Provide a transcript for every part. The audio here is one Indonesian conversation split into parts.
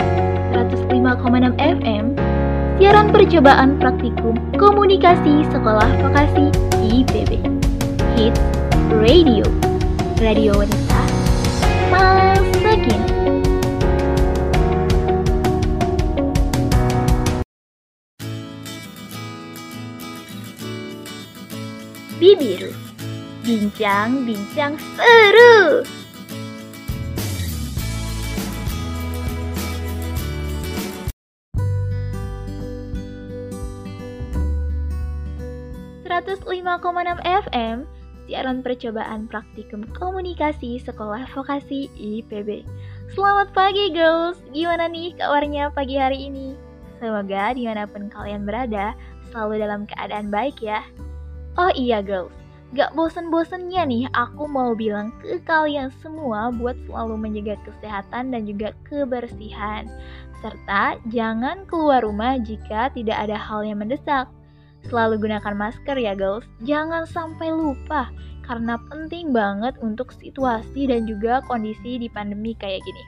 105,6 FM Siaran percobaan praktikum komunikasi sekolah vokasi IPB Hits Radio Radio Wanita. Masa Kini Bibiru Bincang-bincang seru 105,6 FM, siaran percobaan praktikum komunikasi sekolah vokasi IPB. Selamat pagi girls, gimana nih kabarnya pagi hari ini? Semoga di mana pun kalian berada, selalu dalam keadaan baik ya. Oh iya girls, gak bosen-bosennya nih aku mau bilang ke kalian semua buat selalu menjaga kesehatan dan juga kebersihan. Serta jangan keluar rumah jika tidak ada hal yang mendesak Selalu gunakan masker ya girls, jangan sampai lupa karena penting banget untuk situasi dan juga kondisi di pandemi kayak gini.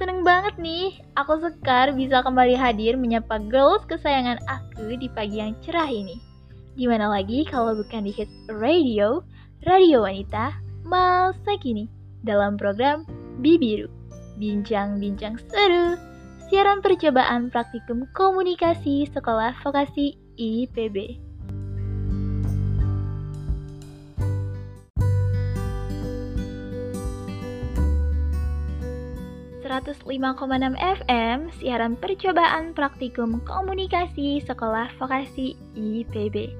Seneng banget nih, aku Sekar bisa kembali hadir menyapa girls kesayangan aku di pagi yang cerah ini. Gimana lagi kalau bukan di Hits Radio, Radio Wanita, masa kini, dalam program Bibiru, bincang-bincang seru, siaran percobaan praktikum komunikasi sekolah vokasi IPB. enam FM, siaran percobaan praktikum komunikasi sekolah vokasi IPB.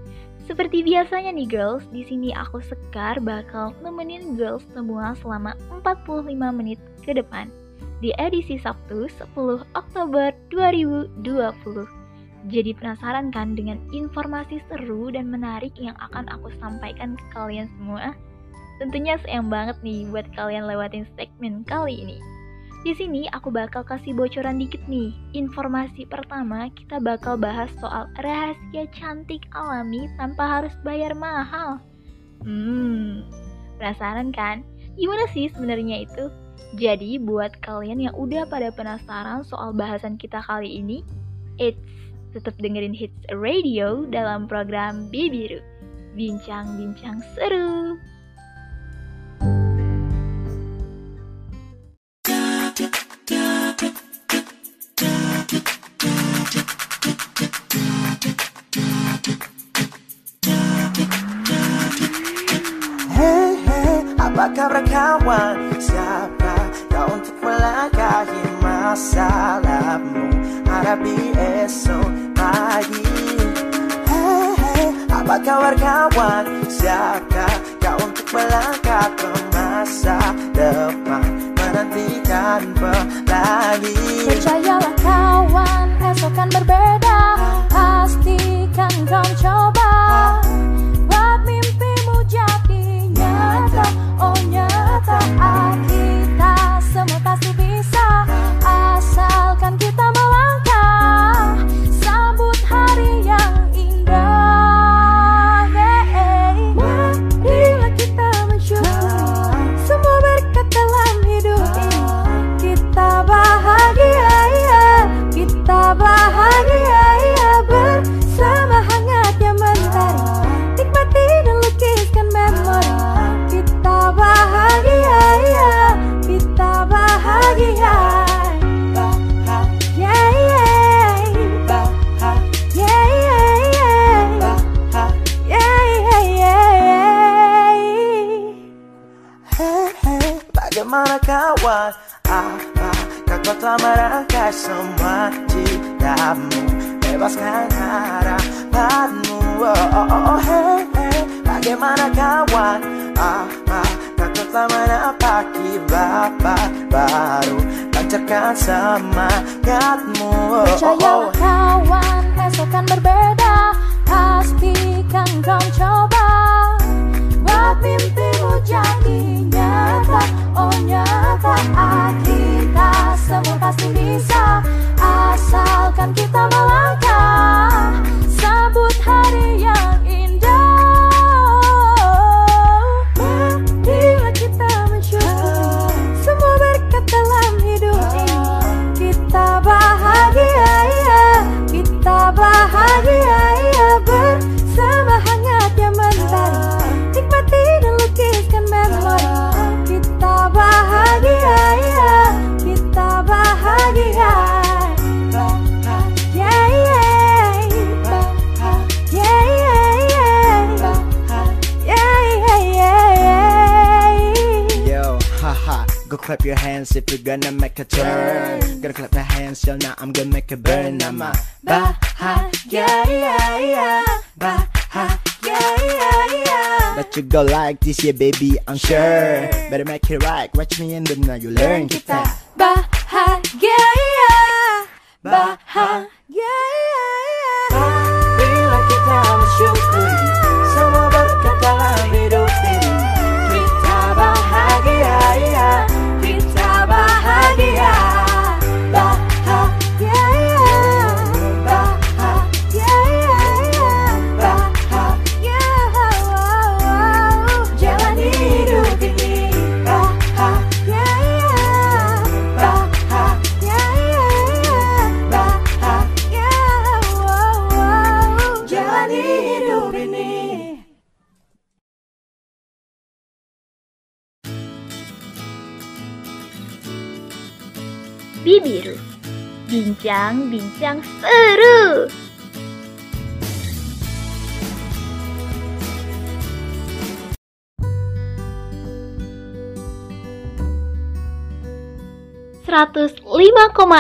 Seperti biasanya nih girls, di sini aku Sekar bakal nemenin girls semua selama 45 menit ke depan di edisi Sabtu 10 Oktober 2020. Jadi penasaran kan dengan informasi seru dan menarik yang akan aku sampaikan ke kalian semua? Tentunya sayang banget nih buat kalian lewatin segmen kali ini. Di sini aku bakal kasih bocoran dikit nih. Informasi pertama kita bakal bahas soal rahasia cantik alami tanpa harus bayar mahal. Hmm, penasaran kan? Gimana sih sebenarnya itu? Jadi buat kalian yang udah pada penasaran soal bahasan kita kali ini, it's Tetap dengerin hits radio dalam program Bibiru. Bincang-bincang seru. Hey, hey, apa kabar kawan? Masalahmu? Hadapi esok pagi. Hei, hey, apa kabar kawan? Siapkah kau untuk melangkah ke masa depan? Menantikan pelangi Percayalah kawan, esok kan berbeda. Pastikan kau coba clap your hands if you're gonna make a turn. Gonna clap your hands, yo, now I'm gonna make a burn. Nama bahagia, yeah, yeah. Bahagia, yeah, yeah. Let you go like this, yeah, baby, I'm sure. Better make it right, watch me and then now you learn kita. bahagia bahagia Bibiru Bincang-bincang seru.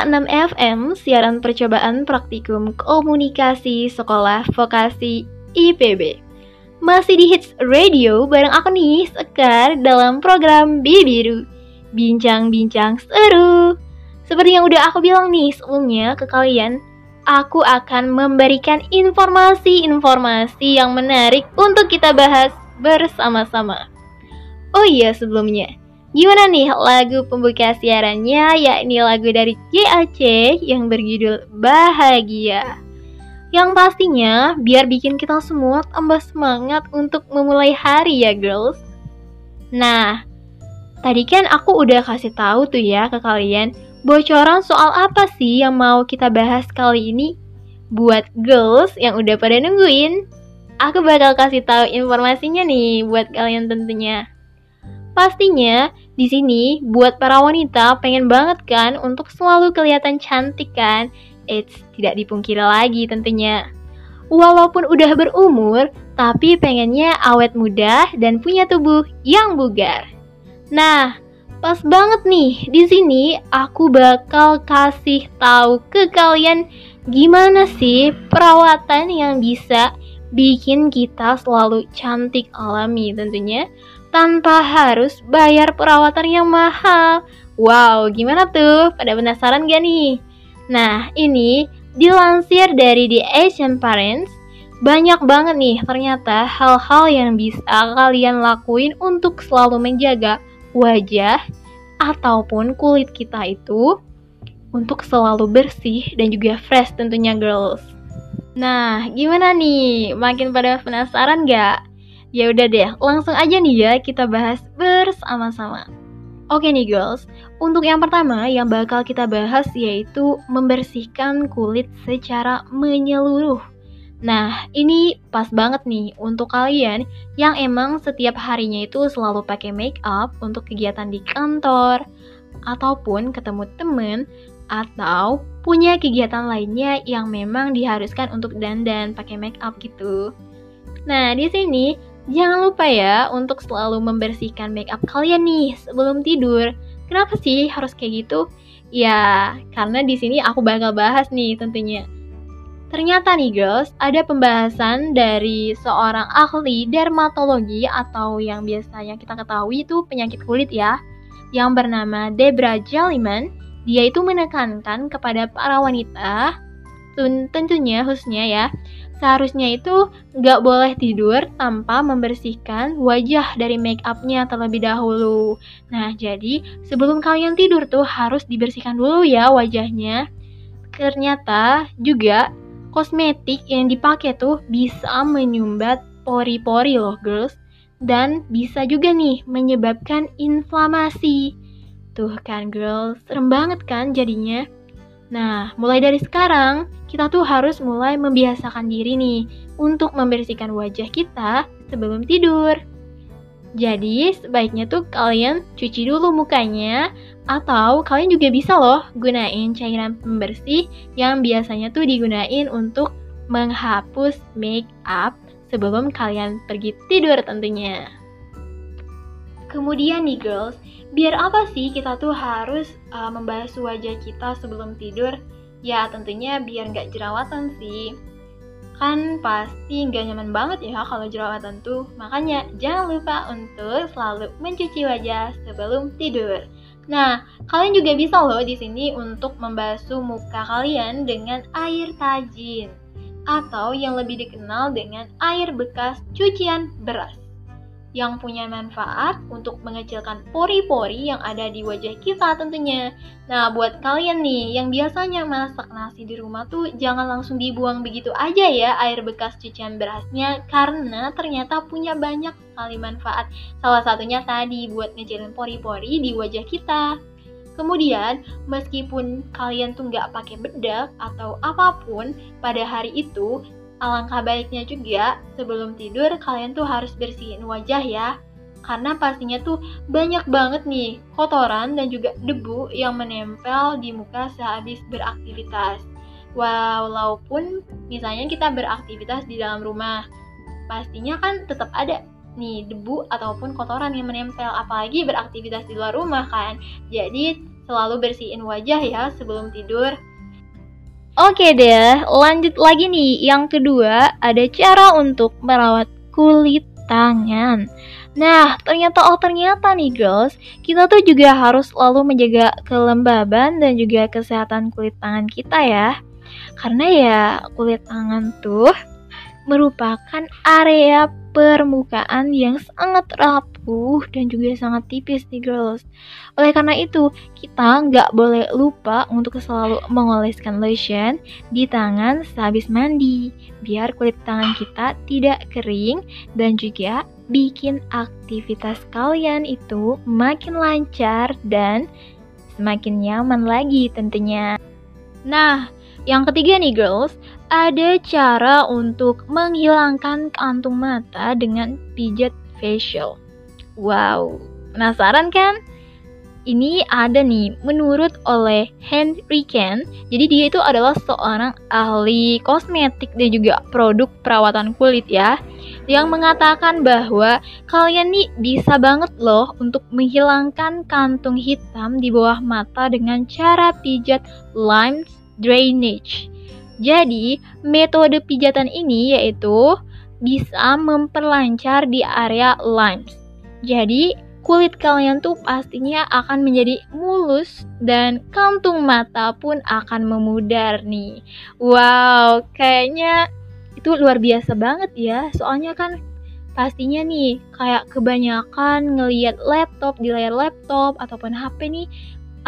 enam FM siaran percobaan praktikum komunikasi sekolah vokasi IPB. Masih di Hits Radio bareng aku nih Sekar dalam program Bibiru Bincang-bincang seru Seperti yang udah aku bilang nih sebelumnya ke kalian Aku akan memberikan informasi-informasi yang menarik untuk kita bahas bersama-sama. Oh iya sebelumnya. Gimana nih lagu pembuka siarannya yakni lagu dari JAC yang berjudul Bahagia? Yang pastinya biar bikin kita semua tambah semangat untuk memulai hari ya girls. Nah, tadi kan aku udah kasih tahu tuh ya ke kalian bocoran soal apa sih yang mau kita bahas kali ini. Buat girls yang udah pada nungguin, aku bakal kasih tahu informasinya nih buat kalian tentunya. Pastinya di sini buat para wanita pengen banget kan untuk selalu kelihatan cantik kan Eits, tidak dipungkiri lagi tentunya. Walaupun udah berumur, tapi pengennya awet muda dan punya tubuh yang bugar. Nah, pas banget nih di sini aku bakal kasih tahu ke kalian gimana sih perawatan yang bisa bikin kita selalu cantik alami tentunya tanpa harus bayar perawatan yang mahal. Wow, gimana tuh? Pada penasaran gak nih? Nah, ini dilansir dari The Asian Parents, banyak banget nih ternyata hal-hal yang bisa kalian lakuin untuk selalu menjaga wajah ataupun kulit kita itu untuk selalu bersih dan juga fresh tentunya girls. Nah, gimana nih? Makin pada penasaran gak? Ya udah deh, langsung aja nih ya kita bahas bersama-sama. Oke nih girls, untuk yang pertama yang bakal kita bahas yaitu membersihkan kulit secara menyeluruh. Nah, ini pas banget nih untuk kalian yang emang setiap harinya itu selalu pakai make up untuk kegiatan di kantor, ataupun ketemu temen, atau punya kegiatan lainnya yang memang diharuskan untuk dandan pakai make up gitu. Nah, di sini Jangan lupa ya untuk selalu membersihkan makeup kalian nih sebelum tidur. Kenapa sih harus kayak gitu? Ya, karena di sini aku bakal bahas nih tentunya. Ternyata nih girls, ada pembahasan dari seorang ahli dermatologi atau yang biasanya kita ketahui itu penyakit kulit ya, yang bernama Debra Jaliman. Dia itu menekankan kepada para wanita, tentunya khususnya ya, Seharusnya itu nggak boleh tidur tanpa membersihkan wajah dari make upnya terlebih dahulu. Nah, jadi sebelum kalian tidur tuh harus dibersihkan dulu ya wajahnya. Ternyata juga kosmetik yang dipakai tuh bisa menyumbat pori-pori loh girls. Dan bisa juga nih menyebabkan inflamasi. Tuh kan girls, serem banget kan jadinya. Nah, mulai dari sekarang, kita tuh harus mulai membiasakan diri nih untuk membersihkan wajah kita sebelum tidur. Jadi, sebaiknya tuh kalian cuci dulu mukanya, atau kalian juga bisa loh gunain cairan pembersih yang biasanya tuh digunain untuk menghapus make up sebelum kalian pergi tidur tentunya. Kemudian nih girls, biar apa sih kita tuh harus uh, membasuh wajah kita sebelum tidur? Ya tentunya biar nggak jerawatan sih. Kan pasti nggak nyaman banget ya kalau jerawatan tuh. Makanya jangan lupa untuk selalu mencuci wajah sebelum tidur. Nah, kalian juga bisa loh di sini untuk membasuh muka kalian dengan air tajin atau yang lebih dikenal dengan air bekas cucian beras yang punya manfaat untuk mengecilkan pori-pori yang ada di wajah kita tentunya. Nah, buat kalian nih yang biasanya masak nasi di rumah tuh jangan langsung dibuang begitu aja ya air bekas cucian berasnya karena ternyata punya banyak sekali manfaat. Salah satunya tadi buat ngecilin pori-pori di wajah kita. Kemudian, meskipun kalian tuh nggak pakai bedak atau apa pun pada hari itu, Alangkah baiknya juga sebelum tidur kalian tuh harus bersihin wajah ya. Karena pastinya tuh banyak banget nih kotoran dan juga debu yang menempel di muka sehabis beraktivitas. Walaupun misalnya kita beraktivitas di dalam rumah, pastinya kan tetap ada nih debu ataupun kotoran yang menempel apalagi beraktivitas di luar rumah kan. Jadi selalu bersihin wajah ya sebelum tidur Oke deh, lanjut lagi nih. Yang kedua, ada cara untuk merawat kulit tangan. Nah, ternyata oh ternyata nih girls, kita tuh juga harus selalu menjaga kelembaban dan juga kesehatan kulit tangan kita ya. Karena ya kulit tangan tuh merupakan area permukaan yang sangat rapuh dan juga sangat tipis nih girls. Oleh karena itu, kita nggak boleh lupa untuk selalu mengoleskan lotion di tangan sehabis mandi, biar kulit tangan kita tidak kering dan juga bikin aktivitas kalian itu makin lancar dan semakin nyaman lagi tentunya. Nah, yang ketiga nih girls, ada cara untuk menghilangkan kantung mata dengan pijat facial. Wow, penasaran kan? Ini ada nih, menurut oleh Henry Ken, jadi dia itu adalah seorang ahli kosmetik dan juga produk perawatan kulit ya, yang mengatakan bahwa kalian nih bisa banget loh untuk menghilangkan kantung hitam di bawah mata dengan cara pijat lime drainage. Jadi, metode pijatan ini yaitu bisa memperlancar di area limes. Jadi, kulit kalian tuh pastinya akan menjadi mulus dan kantung mata pun akan memudar nih. Wow, kayaknya itu luar biasa banget ya. Soalnya kan pastinya nih kayak kebanyakan ngeliat laptop di layar laptop ataupun HP nih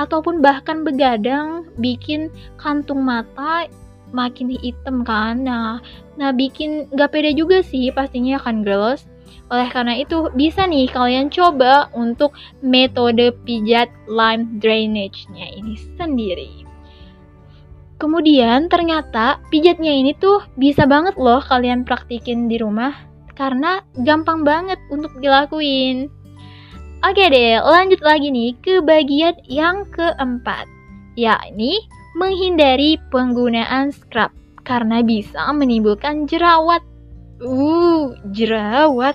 ataupun bahkan begadang bikin kantung mata makin hitam kan nah nah bikin gak pede juga sih pastinya kan girls oleh karena itu bisa nih kalian coba untuk metode pijat lime drainage-nya ini sendiri Kemudian ternyata pijatnya ini tuh bisa banget loh kalian praktikin di rumah karena gampang banget untuk dilakuin. Oke deh, lanjut lagi nih ke bagian yang keempat, yakni menghindari penggunaan scrub karena bisa menimbulkan jerawat. Uh, jerawat.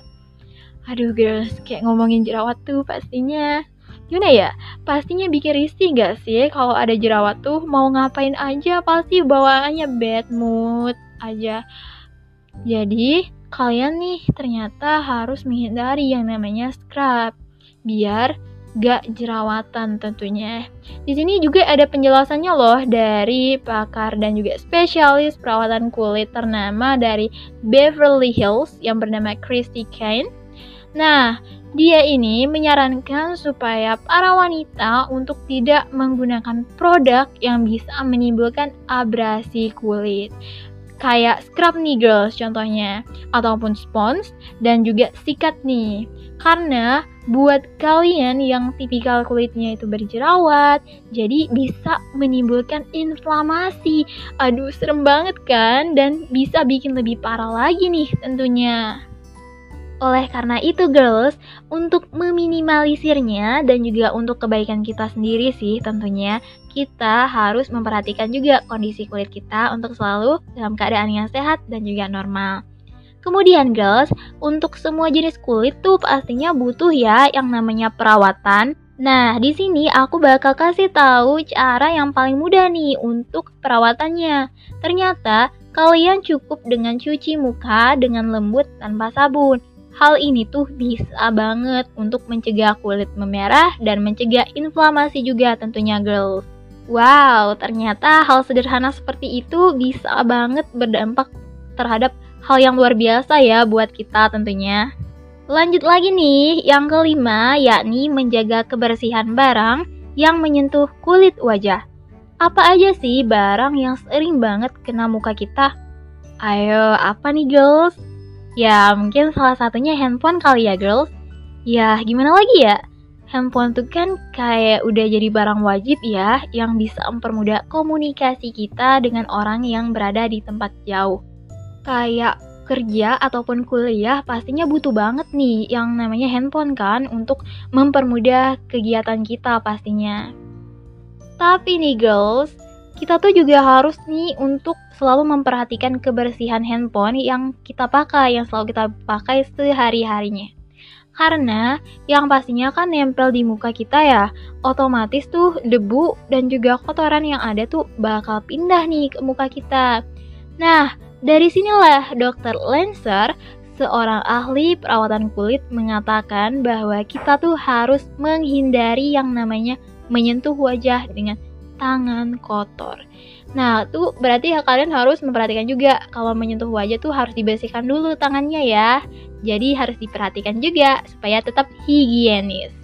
Aduh girls, kayak ngomongin jerawat tuh pastinya Gimana ya? Pastinya bikin risih gak sih kalau ada jerawat tuh mau ngapain aja pasti bawaannya bad mood aja. Jadi, kalian nih ternyata harus menghindari yang namanya scrub biar gak jerawatan tentunya. Di sini juga ada penjelasannya loh dari pakar dan juga spesialis perawatan kulit ternama dari Beverly Hills yang bernama Christy Kane. Nah, dia ini menyarankan supaya para wanita untuk tidak menggunakan produk yang bisa menimbulkan abrasi kulit. Kayak scrub nih girls contohnya ataupun spons dan juga sikat nih. Karena buat kalian yang tipikal kulitnya itu berjerawat jadi bisa menimbulkan inflamasi. Aduh serem banget kan? Dan bisa bikin lebih parah lagi nih tentunya oleh karena itu girls, untuk meminimalisirnya dan juga untuk kebaikan kita sendiri sih tentunya, kita harus memperhatikan juga kondisi kulit kita untuk selalu dalam keadaan yang sehat dan juga normal. Kemudian girls, untuk semua jenis kulit tuh pastinya butuh ya yang namanya perawatan Nah, di sini aku bakal kasih tahu cara yang paling mudah nih untuk perawatannya. Ternyata kalian cukup dengan cuci muka dengan lembut tanpa sabun. Hal ini tuh bisa banget untuk mencegah kulit memerah dan mencegah inflamasi juga tentunya girls. Wow, ternyata hal sederhana seperti itu bisa banget berdampak terhadap hal yang luar biasa ya buat kita tentunya. Lanjut lagi nih, yang kelima yakni menjaga kebersihan barang yang menyentuh kulit wajah. Apa aja sih barang yang sering banget kena muka kita? Ayo, apa nih girls? Ya, mungkin salah satunya handphone kali ya girls. Ya, gimana lagi ya? Handphone tuh kan kayak udah jadi barang wajib ya, yang bisa mempermudah komunikasi kita dengan orang yang berada di tempat jauh. Kayak kerja ataupun kuliah pastinya butuh banget nih yang namanya handphone kan untuk mempermudah kegiatan kita pastinya. Tapi nih girls, kita tuh juga harus nih untuk selalu memperhatikan kebersihan handphone yang kita pakai, yang selalu kita pakai sehari-harinya. Karena yang pastinya kan nempel di muka kita ya, otomatis tuh debu dan juga kotoran yang ada tuh bakal pindah nih ke muka kita. Nah, dari sinilah Dr. Lancer, seorang ahli perawatan kulit mengatakan bahwa kita tuh harus menghindari yang namanya menyentuh wajah dengan tangan kotor. Nah, tuh berarti ya kalian harus memperhatikan juga kalau menyentuh wajah tuh harus dibersihkan dulu tangannya ya. Jadi harus diperhatikan juga supaya tetap higienis.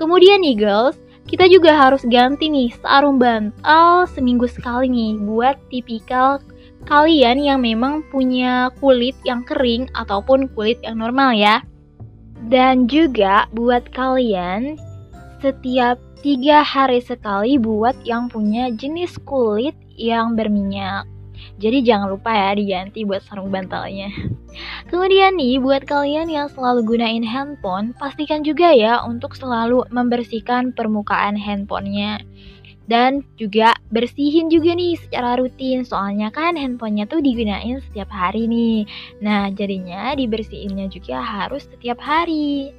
Kemudian nih girls, kita juga harus ganti nih sarung bantal seminggu sekali nih buat tipikal kalian yang memang punya kulit yang kering ataupun kulit yang normal ya. Dan juga buat kalian setiap tiga hari sekali buat yang punya jenis kulit yang berminyak. Jadi jangan lupa ya diganti buat sarung bantalnya. Kemudian nih buat kalian yang selalu gunain handphone, pastikan juga ya untuk selalu membersihkan permukaan handphonenya dan juga bersihin juga nih secara rutin soalnya kan handphonenya tuh digunain setiap hari nih nah jadinya dibersihinnya juga harus setiap hari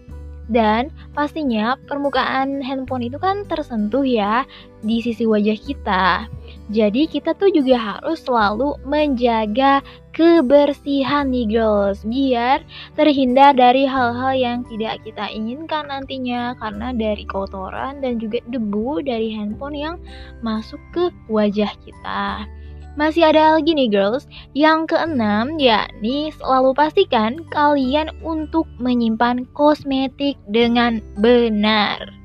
dan pastinya permukaan handphone itu kan tersentuh ya di sisi wajah kita jadi kita tuh juga harus selalu menjaga kebersihan nih girls biar terhindar dari hal-hal yang tidak kita inginkan nantinya karena dari kotoran dan juga debu dari handphone yang masuk ke wajah kita. Masih ada lagi nih girls, yang keenam yakni selalu pastikan kalian untuk menyimpan kosmetik dengan benar.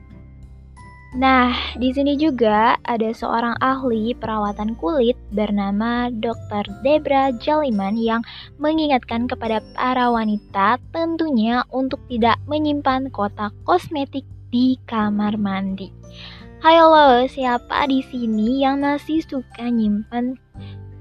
Nah, di sini juga ada seorang ahli perawatan kulit bernama Dr. Debra Jaliman yang mengingatkan kepada para wanita tentunya untuk tidak menyimpan kotak kosmetik di kamar mandi. Hai lo, siapa di sini yang masih suka nyimpan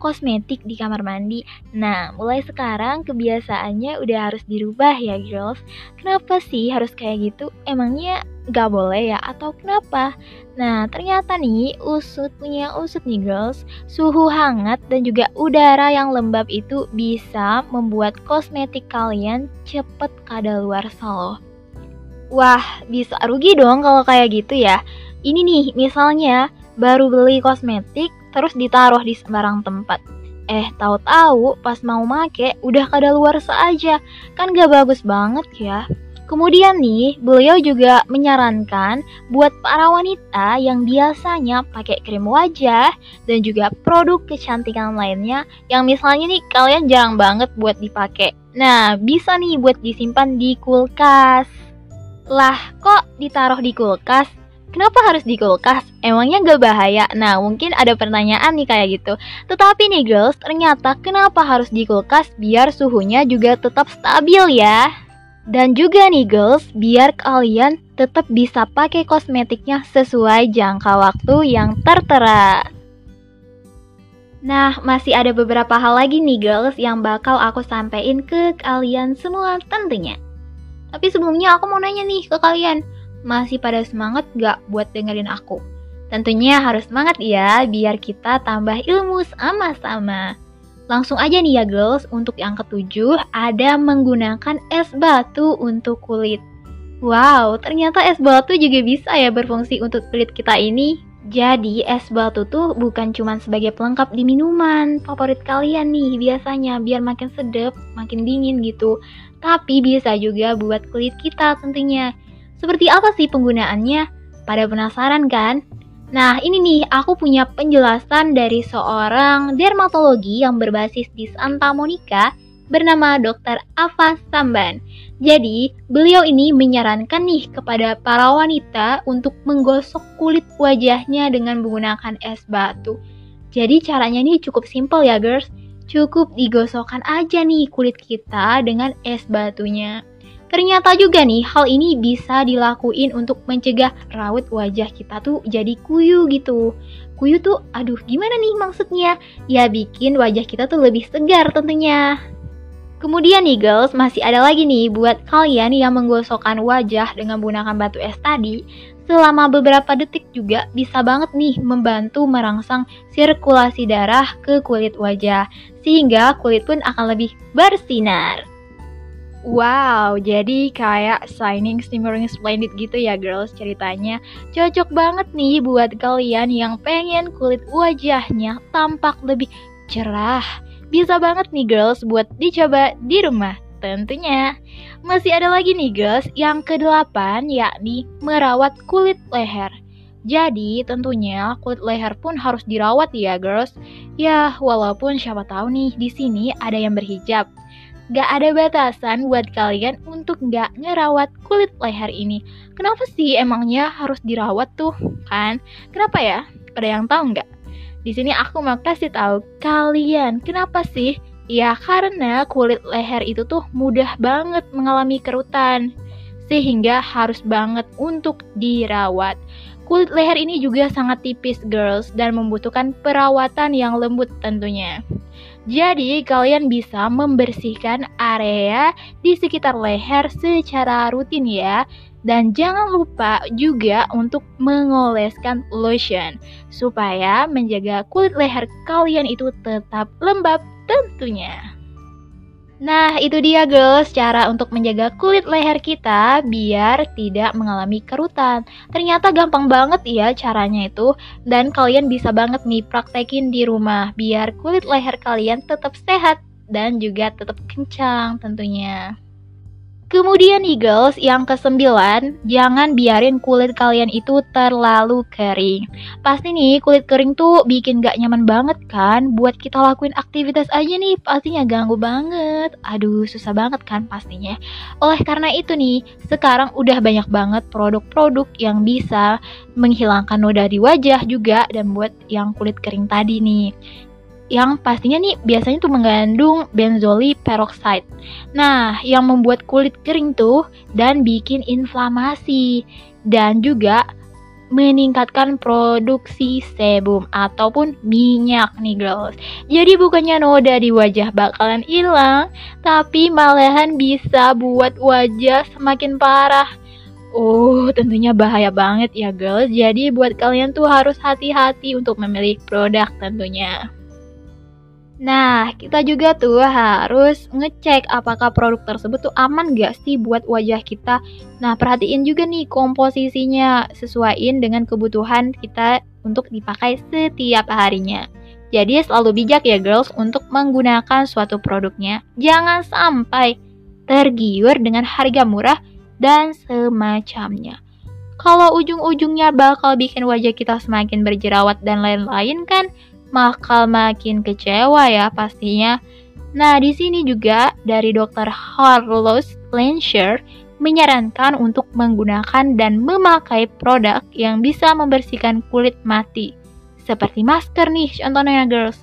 kosmetik di kamar mandi. Nah, mulai sekarang kebiasaannya udah harus dirubah ya girls. Kenapa sih harus kayak gitu? Emangnya gak boleh ya? Atau kenapa? Nah, ternyata nih usut punya usut nih girls. Suhu hangat dan juga udara yang lembab itu bisa membuat kosmetik kalian cepet kadaluarsa loh. Wah, bisa rugi dong kalau kayak gitu ya. Ini nih, misalnya baru beli kosmetik terus ditaruh di sembarang tempat. Eh, tahu-tahu pas mau make udah kada luar saja. Kan gak bagus banget ya. Kemudian nih, beliau juga menyarankan buat para wanita yang biasanya pakai krim wajah dan juga produk kecantikan lainnya yang misalnya nih kalian jarang banget buat dipakai. Nah, bisa nih buat disimpan di kulkas. Lah, kok ditaruh di kulkas? Kenapa harus di kulkas? Emangnya gak bahaya? Nah, mungkin ada pertanyaan nih kayak gitu. Tetapi nih girls, ternyata kenapa harus di kulkas biar suhunya juga tetap stabil ya? Dan juga nih girls, biar kalian tetap bisa pakai kosmetiknya sesuai jangka waktu yang tertera. Nah, masih ada beberapa hal lagi nih girls yang bakal aku sampaikan ke kalian semua tentunya. Tapi sebelumnya aku mau nanya nih ke kalian, masih pada semangat gak buat dengerin aku? Tentunya harus semangat ya, biar kita tambah ilmu sama-sama. Langsung aja nih ya girls, untuk yang ketujuh ada menggunakan es batu untuk kulit. Wow, ternyata es batu juga bisa ya berfungsi untuk kulit kita ini. Jadi es batu tuh bukan cuma sebagai pelengkap di minuman favorit kalian nih biasanya biar makin sedap, makin dingin gitu. Tapi bisa juga buat kulit kita tentunya. Seperti apa sih penggunaannya? Pada penasaran kan? Nah ini nih aku punya penjelasan dari seorang dermatologi yang berbasis di Santa Monica bernama Dr. Ava Samban. Jadi, beliau ini menyarankan nih kepada para wanita untuk menggosok kulit wajahnya dengan menggunakan es batu. Jadi caranya ini cukup simpel ya girls. Cukup digosokkan aja nih kulit kita dengan es batunya. Ternyata juga nih hal ini bisa dilakuin untuk mencegah raut wajah kita tuh jadi kuyu gitu. Kuyu tuh aduh gimana nih maksudnya? Ya bikin wajah kita tuh lebih segar tentunya. Kemudian nih girls, masih ada lagi nih buat kalian yang menggosokkan wajah dengan menggunakan batu es tadi, selama beberapa detik juga bisa banget nih membantu merangsang sirkulasi darah ke kulit wajah, sehingga kulit pun akan lebih bersinar. Wow, jadi kayak Shining Shimmering Splendid gitu ya girls ceritanya Cocok banget nih buat kalian yang pengen kulit wajahnya tampak lebih cerah bisa banget nih girls buat dicoba di rumah tentunya. Masih ada lagi nih girls yang kedelapan yakni merawat kulit leher. Jadi tentunya kulit leher pun harus dirawat ya girls. Ya walaupun siapa tahu nih di sini ada yang berhijab. Gak ada batasan buat kalian untuk gak ngerawat kulit leher ini. Kenapa sih emangnya harus dirawat tuh kan? Kenapa ya? Ada yang tahu nggak? Di sini aku mau kasih tahu kalian kenapa sih? Ya karena kulit leher itu tuh mudah banget mengalami kerutan sehingga harus banget untuk dirawat. Kulit leher ini juga sangat tipis girls dan membutuhkan perawatan yang lembut tentunya. Jadi kalian bisa membersihkan area di sekitar leher secara rutin ya dan jangan lupa juga untuk mengoleskan lotion supaya menjaga kulit leher kalian itu tetap lembab tentunya. Nah, itu dia girls, cara untuk menjaga kulit leher kita biar tidak mengalami kerutan. Ternyata gampang banget ya caranya itu, dan kalian bisa banget nih praktekin di rumah biar kulit leher kalian tetap sehat dan juga tetap kencang tentunya. Kemudian Eagles yang kesembilan, jangan biarin kulit kalian itu terlalu kering. Pasti nih kulit kering tuh bikin gak nyaman banget kan buat kita lakuin aktivitas aja nih pastinya ganggu banget. Aduh susah banget kan pastinya. Oleh karena itu nih, sekarang udah banyak banget produk-produk yang bisa menghilangkan noda di wajah juga dan buat yang kulit kering tadi nih yang pastinya nih biasanya tuh mengandung benzoli peroxide. Nah, yang membuat kulit kering tuh dan bikin inflamasi dan juga meningkatkan produksi sebum ataupun minyak nih girls. Jadi bukannya noda di wajah bakalan hilang, tapi malahan bisa buat wajah semakin parah. Oh, tentunya bahaya banget ya girls. Jadi buat kalian tuh harus hati-hati untuk memilih produk tentunya. Nah, kita juga tuh harus ngecek apakah produk tersebut tuh aman gak sih buat wajah kita. Nah, perhatiin juga nih komposisinya, sesuaiin dengan kebutuhan kita untuk dipakai setiap harinya. Jadi selalu bijak ya girls untuk menggunakan suatu produknya. Jangan sampai tergiur dengan harga murah dan semacamnya. Kalau ujung-ujungnya bakal bikin wajah kita semakin berjerawat dan lain-lain kan, bakal makin kecewa ya pastinya. Nah, di sini juga dari dokter Carlos Lansher menyarankan untuk menggunakan dan memakai produk yang bisa membersihkan kulit mati. Seperti masker nih contohnya girls.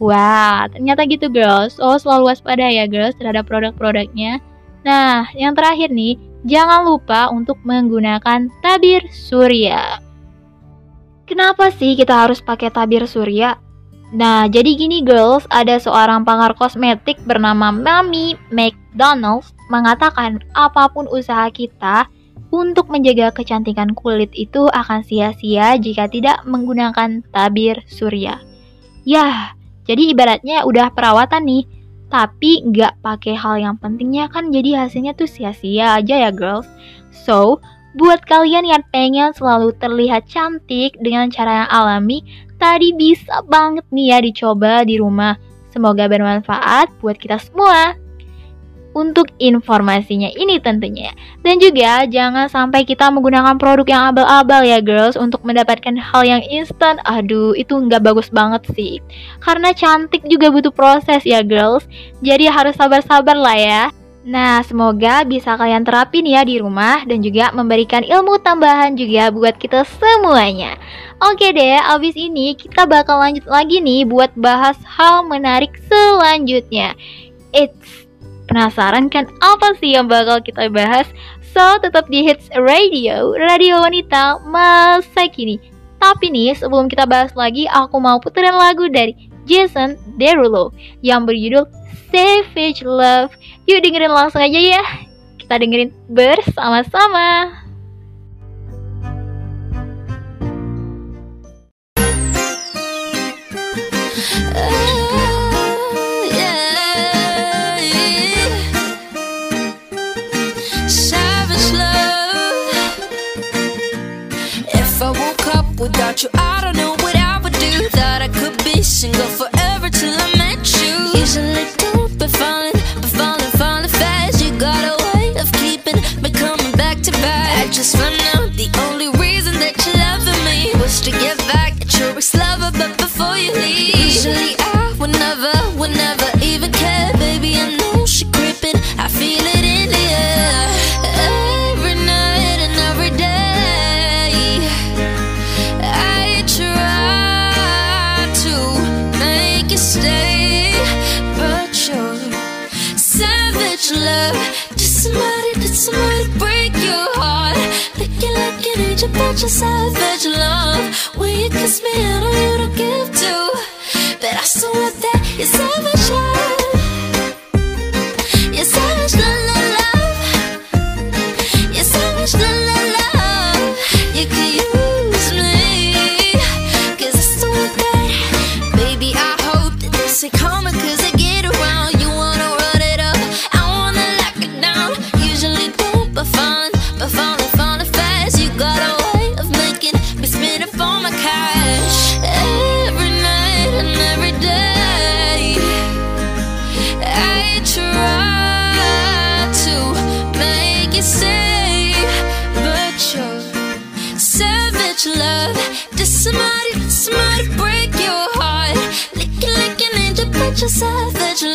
Wah, ternyata gitu girls. Oh, selalu waspada ya girls terhadap produk-produknya. Nah, yang terakhir nih, jangan lupa untuk menggunakan tabir surya. Kenapa sih kita harus pakai tabir surya? Nah, jadi gini girls, ada seorang pakar kosmetik bernama Mami McDonald's mengatakan apa pun usaha kita untuk menjaga kecantikan kulit itu akan sia-sia jika tidak menggunakan tabir surya. Yah, jadi ibaratnya udah perawatan nih, tapi nggak pakai hal yang pentingnya kan jadi hasilnya tuh sia-sia aja ya girls. So, buat kalian yang pengen selalu terlihat cantik dengan cara yang alami, tadi bisa banget nih ya dicoba di rumah. Semoga bermanfaat buat kita semua untuk informasinya ini tentunya. Dan juga jangan sampai kita menggunakan produk yang abal-abal ya girls untuk mendapatkan hal yang instan. Aduh, itu nggak bagus banget sih. Karena cantik juga butuh proses ya girls. Jadi harus sabar-sabar lah ya. Nah, semoga bisa kalian terapin ya di rumah dan juga memberikan ilmu tambahan juga buat kita semuanya. Oke deh, abis ini kita bakal lanjut lagi nih buat bahas hal menarik selanjutnya. It's Penasaran kan apa sih yang bakal kita bahas? So, tetap di Hits Radio, radio wanita masa kini. Tapi nih, sebelum kita bahas lagi, aku mau puterin lagu dari Jason Derulo yang berjudul Savage Love. Yuk dengerin langsung aja ya. Kita dengerin bersama-sama.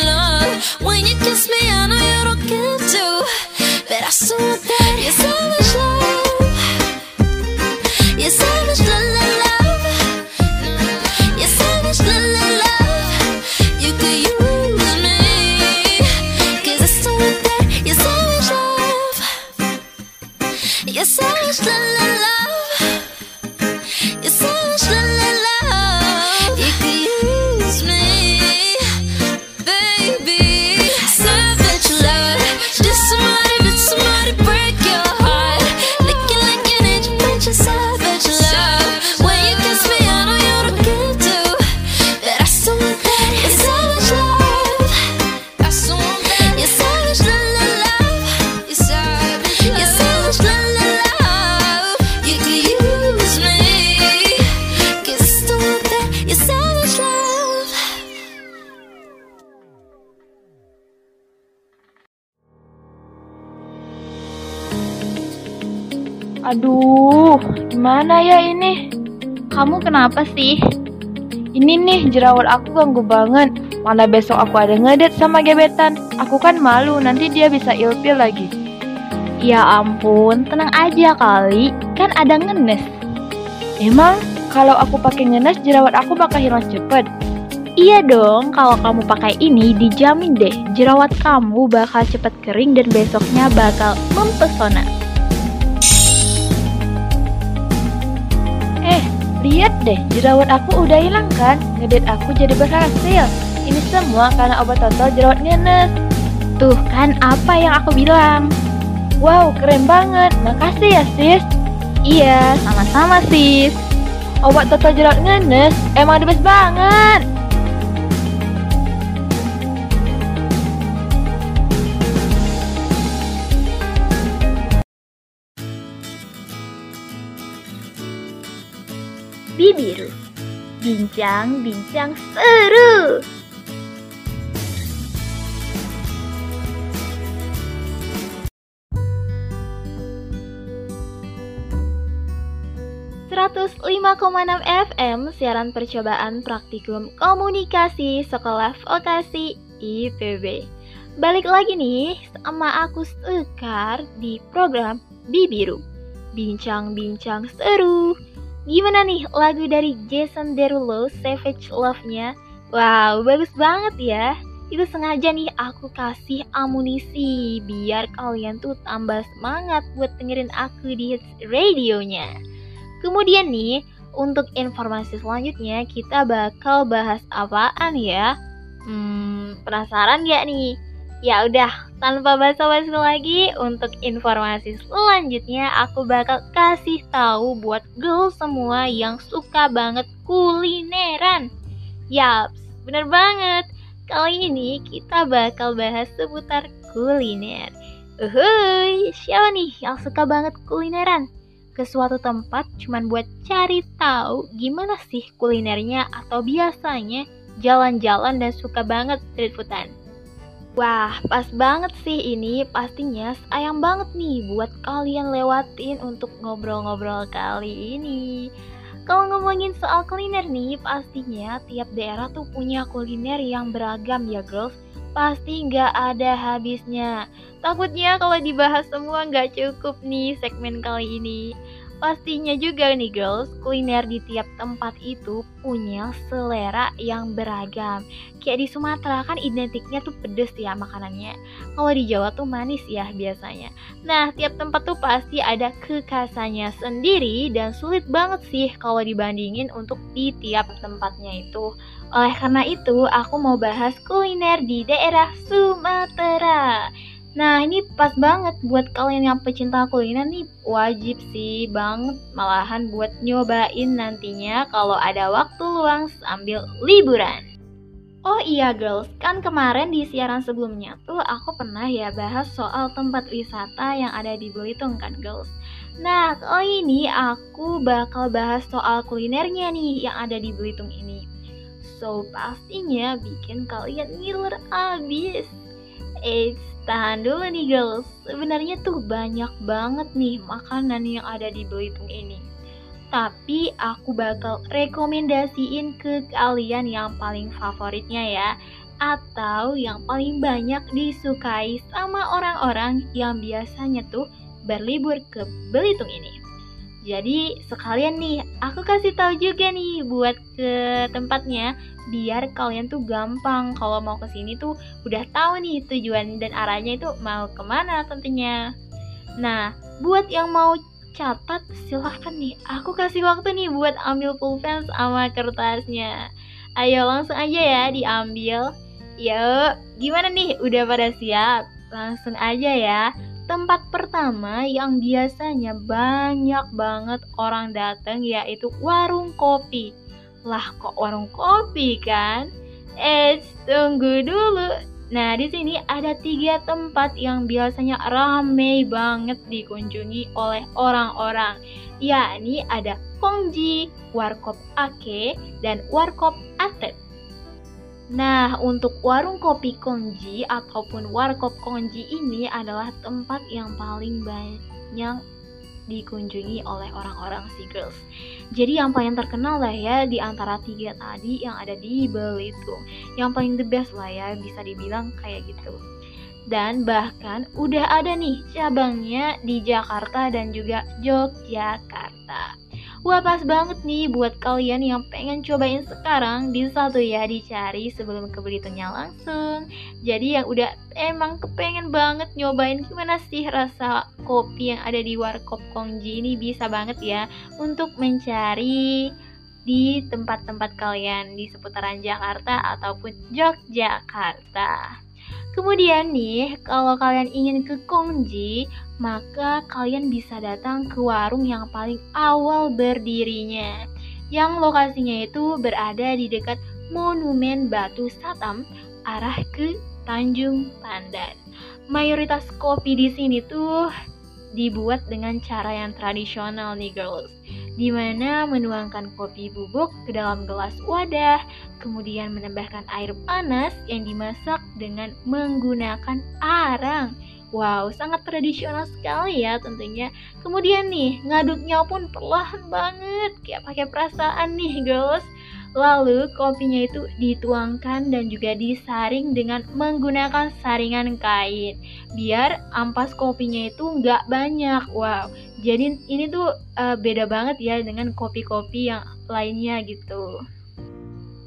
Love. When you kiss me, I know you don't give Kamu kenapa sih? Ini nih jerawat aku ganggu banget. Mana besok aku ada ngedet sama gebetan. Aku kan malu, nanti dia bisa ilfil lagi. Ya ampun, tenang aja kali. Kan ada ngenes. Emang kalau aku pakai ngenes jerawat aku bakal hilang cepet. Iya dong, kalau kamu pakai ini dijamin deh jerawat kamu bakal cepet kering dan besoknya bakal mempesona. Lihat deh, jerawat aku udah hilang kan? Ngedet aku jadi berhasil. Ini semua karena obat total jerawat ngenes. Tuh kan apa yang aku bilang? Wow, keren banget. Makasih ya, sis. Iya, sama-sama sis. Obat total jerawat ngenes emang the best banget. Bibiru. Bincang-bincang seru. enam FM siaran percobaan praktikum komunikasi sekolah vokasi IPB. Balik lagi nih sama aku Sekar di program Bibiru. Bincang-bincang seru. Gimana nih lagu dari Jason Derulo Savage Love-nya? Wow, bagus banget ya. Itu sengaja nih aku kasih amunisi biar kalian tuh tambah semangat buat dengerin aku di hits radionya. Kemudian nih, untuk informasi selanjutnya kita bakal bahas apaan ya? Hmm, penasaran gak nih? Ya udah, tanpa basa-basi lagi, untuk informasi selanjutnya aku bakal kasih tahu buat girl semua yang suka banget kulineran. Yaps, bener banget. Kali ini kita bakal bahas seputar kuliner. Uhuy, siapa nih yang suka banget kulineran? ke suatu tempat cuman buat cari tahu gimana sih kulinernya atau biasanya jalan-jalan dan suka banget street foodan. Wah, pas banget sih ini pastinya sayang banget nih buat kalian lewatin untuk ngobrol-ngobrol kali ini. Kalau ngomongin soal kuliner nih, pastinya tiap daerah tuh punya kuliner yang beragam ya girls. Pasti nggak ada habisnya. Takutnya kalau dibahas semua nggak cukup nih segmen kali ini. Pastinya juga nih girls, kuliner di tiap tempat itu punya selera yang beragam. Kayak di Sumatera kan identiknya tuh pedes ya makanannya. Kalau di Jawa tuh manis ya biasanya. Nah, tiap tempat tuh pasti ada kekhasannya sendiri dan sulit banget sih kalau dibandingin untuk di tiap tempatnya itu. Oleh karena itu, aku mau bahas kuliner di daerah Sumatera. Nah ini pas banget buat kalian yang pecinta kuliner nih wajib sih banget malahan buat nyobain nantinya kalau ada waktu luang sambil liburan. Oh iya girls, kan kemarin di siaran sebelumnya tuh aku pernah ya bahas soal tempat wisata yang ada di Belitung kan girls. Nah kali ini aku bakal bahas soal kulinernya nih yang ada di Belitung ini. So pastinya bikin kalian ngiler abis. Eits, Tahan dulu nih girls, sebenarnya tuh banyak banget nih makanan yang ada di Belitung ini. Tapi aku bakal rekomendasiin ke kalian yang paling favoritnya ya Atau yang paling banyak disukai sama orang-orang yang biasanya tuh berlibur ke Belitung ini jadi sekalian nih, aku kasih tahu juga nih buat ke tempatnya biar kalian tuh gampang kalau mau ke sini tuh udah tahu nih tujuan dan arahnya itu mau ke mana tentunya. Nah, buat yang mau catat silahkan nih, aku kasih waktu nih buat ambil pulpen sama kertasnya. Ayo langsung aja ya diambil. Yuk, gimana nih? Udah pada siap? Langsung aja ya. Tempat pertama yang biasanya banyak banget orang datang yaitu warung kopi. Lah kok warung kopi kan? Eh, tunggu dulu. Nah, di sini ada tiga tempat yang biasanya ramai banget dikunjungi oleh orang-orang. Yakni ada Kongji, Warkop Ake, dan Warkop Atet. Nah, untuk warung kopi Kongji ataupun warkop Kongji ini adalah tempat yang paling banyak dikunjungi oleh orang-orang si girls. Jadi yang paling terkenal lah ya di antara tiga tadi yang ada di Belitung. Yang paling the best lah ya bisa dibilang kayak gitu. Dan bahkan udah ada nih cabangnya di Jakarta dan juga Yogyakarta. Wah pas banget nih buat kalian yang pengen cobain sekarang Bisa tuh ya dicari sebelum ke Belitungnya langsung Jadi yang udah emang kepengen banget nyobain gimana sih rasa kopi yang ada di Warkop Kongji ini Bisa banget ya untuk mencari di tempat-tempat kalian di seputaran Jakarta ataupun Yogyakarta. Kemudian nih, kalau kalian ingin ke Kongji, maka kalian bisa datang ke warung yang paling awal berdirinya. Yang lokasinya itu berada di dekat Monumen Batu Satam, arah ke Tanjung Pandan. Mayoritas kopi di sini tuh dibuat dengan cara yang tradisional nih girls. di mana menuangkan kopi bubuk ke dalam gelas wadah, kemudian menambahkan air panas yang dimasak dengan menggunakan arang. Wow, sangat tradisional sekali ya tentunya. Kemudian nih, ngaduknya pun perlahan banget, kayak pakai perasaan nih, girls. Lalu kopinya itu dituangkan dan juga disaring dengan menggunakan saringan kain biar ampas kopinya itu nggak banyak. Wow, jadi ini tuh uh, beda banget ya dengan kopi-kopi yang lainnya gitu.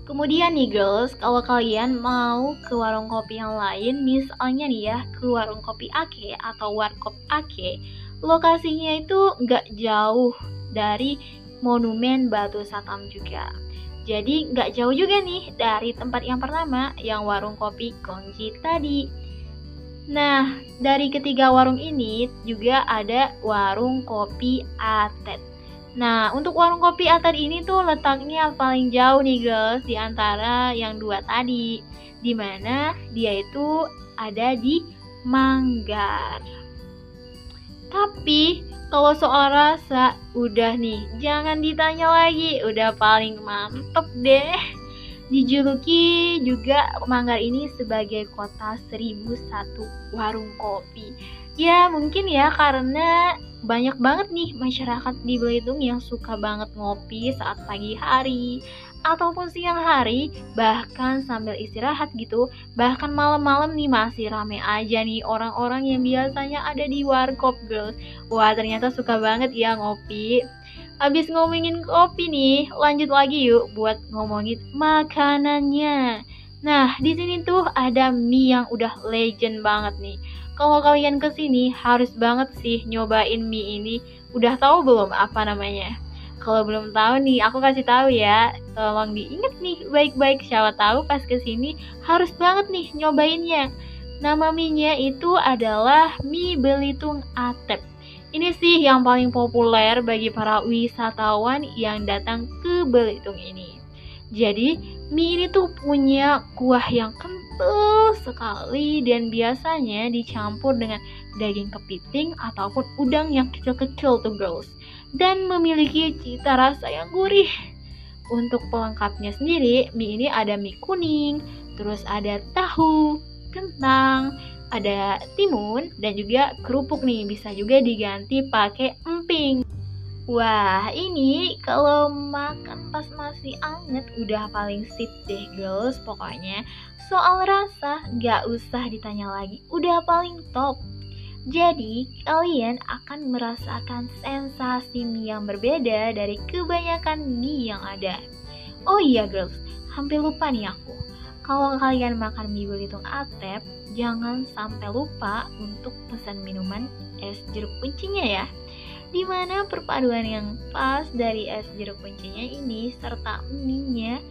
Kemudian nih girls, kalau kalian mau ke warung kopi yang lain, misalnya nih ya ke warung kopi Ake atau warkop Ake, lokasinya itu nggak jauh dari monumen Batu Satam juga. Jadi nggak jauh juga nih dari tempat yang pertama, yang warung kopi Kongji tadi. Nah, dari ketiga warung ini juga ada warung kopi Atet. Nah, untuk warung kopi Atet ini tuh letaknya paling jauh nih guys di antara yang dua tadi. Di mana dia itu ada di Manggar. Tapi kalau soal rasa, udah nih, jangan ditanya lagi, udah paling mantep deh. Dijuluki juga Manggar ini sebagai kota 1001 warung kopi. Ya mungkin ya karena banyak banget nih masyarakat di Belitung yang suka banget ngopi saat pagi hari ataupun siang hari, bahkan sambil istirahat gitu, bahkan malam-malam nih masih rame aja nih orang-orang yang biasanya ada di warkop girls. Wah ternyata suka banget ya ngopi. Habis ngomongin kopi nih, lanjut lagi yuk buat ngomongin makanannya. Nah, di sini tuh ada mie yang udah legend banget nih. Kalau kalian ke sini harus banget sih nyobain mie ini. Udah tahu belum apa namanya? Kalau belum tahu nih, aku kasih tahu ya. Tolong diinget nih baik-baik siapa tahu pas ke sini harus banget nih nyobainnya. Nama mie-nya itu adalah mie belitung atep. Ini sih yang paling populer bagi para wisatawan yang datang ke Belitung ini. Jadi, mie ini tuh punya kuah yang kental sekali dan biasanya dicampur dengan daging kepiting ataupun udang yang kecil-kecil tuh girls dan memiliki cita rasa yang gurih. Untuk pelengkapnya sendiri, mie ini ada mie kuning, terus ada tahu, kentang, ada timun, dan juga kerupuk nih. Bisa juga diganti pakai emping. Wah, ini kalau makan pas masih anget udah paling sip deh girls pokoknya. Soal rasa gak usah ditanya lagi, udah paling top. Jadi, kalian akan merasakan sensasi mie yang berbeda dari kebanyakan mie yang ada. Oh iya girls, hampir lupa nih aku. Kalau kalian makan mie belitung atep, jangan sampai lupa untuk pesan minuman es jeruk kuncinya ya. Di mana perpaduan yang pas dari es jeruk kuncinya ini serta mie-nya